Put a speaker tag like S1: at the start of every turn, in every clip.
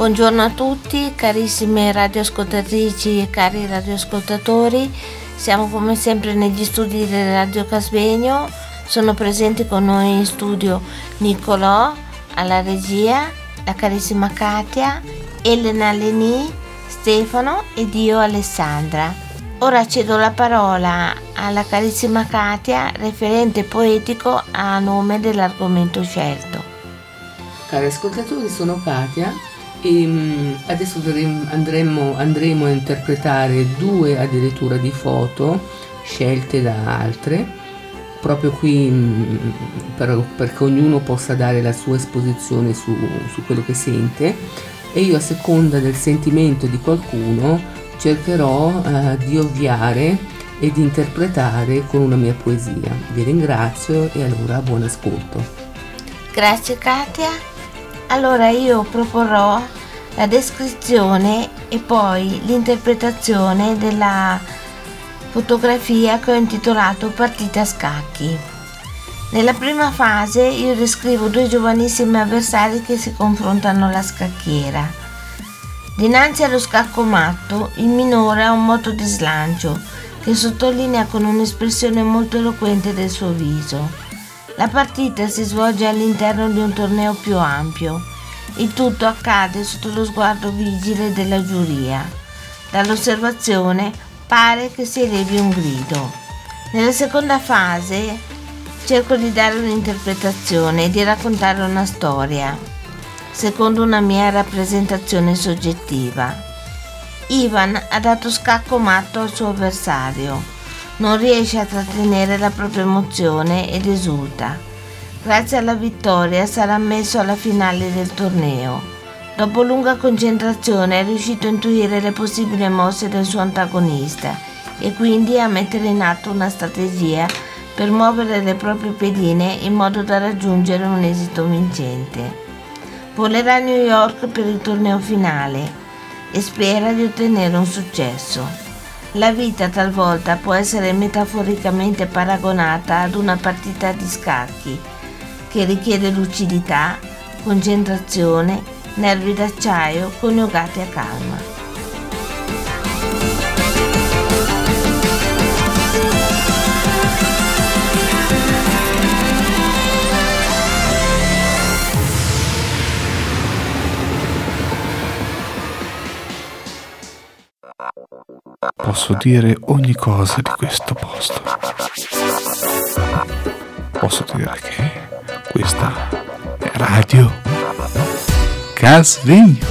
S1: Buongiorno a tutti, carissime radioascoltatrici e cari radioascoltatori. Siamo come sempre negli studi di Radio Casvegno. Sono presenti con noi in studio Nicolò alla regia, la carissima Katia, Elena Leni, Stefano ed io Alessandra. Ora cedo la parola alla carissima Katia, referente poetico a nome dell'argomento scelto.
S2: Cari ascoltatori, sono Katia e mm, adesso andremo, andremo a interpretare due addirittura di foto scelte da altre proprio qui mm, per, perché ognuno possa dare la sua esposizione su, su, quello che sente e io a seconda del sentimento di qualcuno cercherò eh, di ovviare e di interpretare con una mia poesia. Vi ringrazio e allora buon ascolto.
S1: Grazie Katia. Allora io proporrò la descrizione e poi l'interpretazione della fotografia che ho intitolato Partita a scacchi. Nella prima fase io descrivo due giovanissimi avversari che si confrontano alla scacchiera. Dinanzi allo scacco matto, il minore ha un moto di slancio che sottolinea con un'espressione molto eloquente del suo viso. La partita si svolge all'interno di un torneo più ampio. Il tutto accade sotto lo sguardo vigile della giuria. Dall'osservazione pare che si elevi un grido. Nella seconda fase cerco di dare un'interpretazione e di raccontare una storia, secondo una mia rappresentazione soggettiva. Ivan ha dato scacco matto al suo avversario non riesce a trattenere la propria emozione ed esulta. Grazie alla vittoria sarà ammesso alla finale del torneo. Dopo lunga concentrazione è riuscito a intuire le possibili mosse del suo antagonista e quindi a mettere in atto una strategia per muovere le proprie pedine in modo da raggiungere un esito vincente. Volerà a New York per il torneo finale e spera di ottenere un successo. La vita talvolta può essere metaforicamente paragonata ad una partita di scacchi che richiede lucidità, concentrazione, nervi d'acciaio coniugati a calma.
S3: Posso dire ogni cosa di questo posto. Posso dire che questa è Radio Casvegno.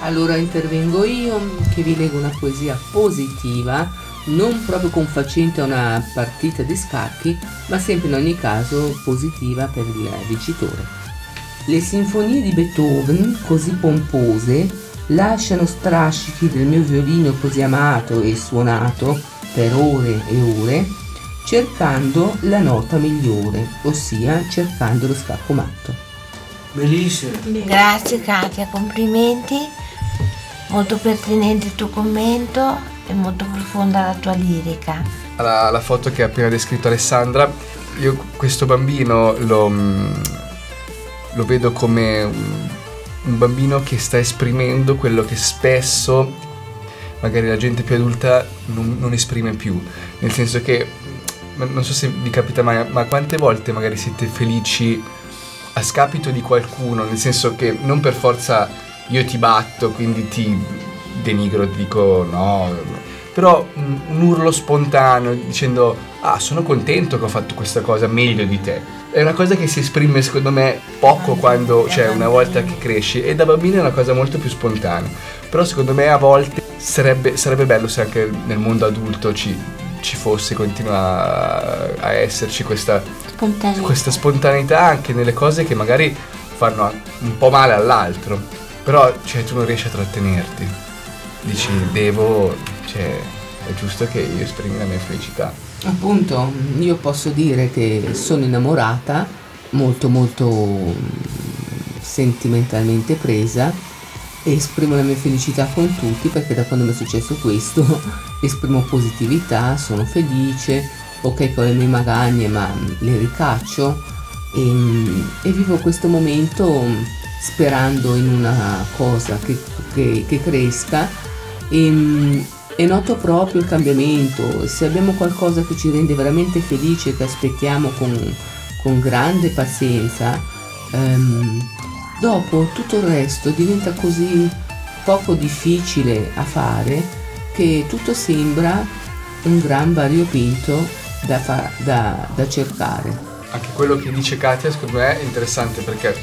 S2: Allora intervengo io che vi leggo una poesia positiva non proprio confacente a una partita di scacchi, ma sempre in ogni caso positiva per il vincitore. Le sinfonie di Beethoven, così pompose, lasciano strascichi del mio violino così amato e suonato per ore e ore, cercando la nota migliore, ossia cercando lo scacco matto.
S4: Bellissimo.
S1: Grazie Katia, complimenti. Molto pertinente il tuo commento è molto profonda la tua lirica.
S5: La, la foto che ha appena descritto Alessandra, io questo bambino lo, mm, lo vedo come un, bambino che sta esprimendo quello che spesso magari la gente più adulta non, non esprime più. Nel senso che, non so se vi capita mai, ma quante volte magari siete felici a scapito di qualcuno, nel senso che non per forza io ti batto, quindi ti denigro, ti dico no, però un, un urlo spontaneo dicendo ah sono contento che ho fatto questa cosa meglio di te. È una cosa che si esprime secondo me poco quando, cioè una volta che cresci e da bambino è una cosa molto più spontanea. Però secondo me a volte sarebbe, sarebbe bello se anche nel mondo adulto ci, ci fosse, continua a esserci questa
S1: Spontaneo.
S5: questa spontaneità anche nelle cose che magari fanno un po' male all'altro, però cioè, tu non riesci a trattenerti. Dici, devo, cioè, è giusto che io esprimi la mia felicità.
S2: Appunto, io posso dire che sono innamorata, molto molto sentimentalmente presa e esprimo la mia felicità con tutti perché da quando mi è successo questo esprimo positività, sono felice, ok con le mie magagne ma le ricaccio e, e vivo questo momento sperando in una cosa che, che- che cresca e, mm, e noto proprio il cambiamento. Se abbiamo qualcosa che ci rende veramente felice, che aspettiamo con, con grande pazienza, ehm, dopo tutto il resto diventa così poco difficile a fare che tutto sembra un gran variopinto da, fa- da- da cercare.
S5: Anche quello che dice Katia secondo me è interessante perché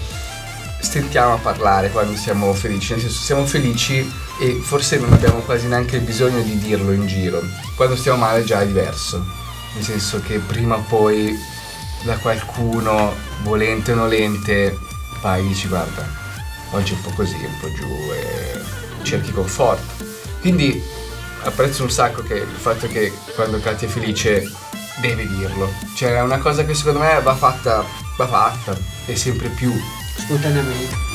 S5: stentiamo a parlare quando siamo felici, nel senso siamo felici e forse non abbiamo quasi neanche bisogno di dirlo in giro. Quando stiamo male già è diverso, nel senso che prima o poi da qualcuno, volente o nolente, vai e dici guarda, oggi è un po' così, un po' giù e cerchi conforto. Quindi apprezzo un sacco che il fatto che quando Katia è felice deve dirlo. Cioè è una cosa che secondo me va fatta, va fatta e sempre più.
S2: espontaneament